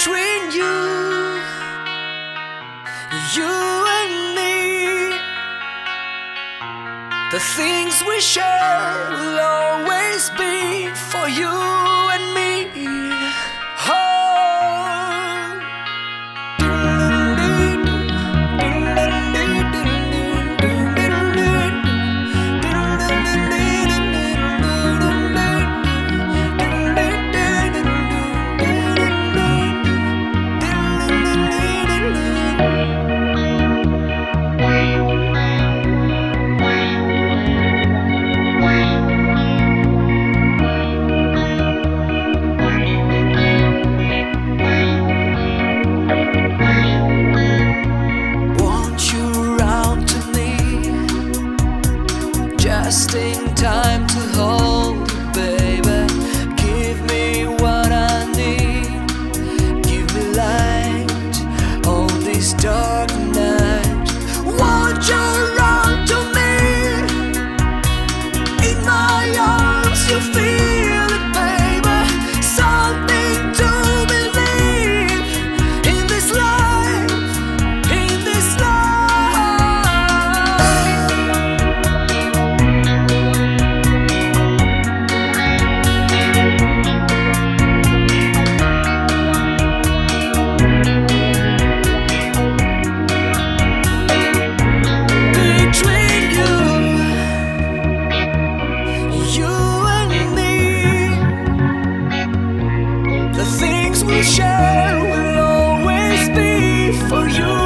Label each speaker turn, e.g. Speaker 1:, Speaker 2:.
Speaker 1: between you, you and me. The things we share will always be for you and me. share will always be for you.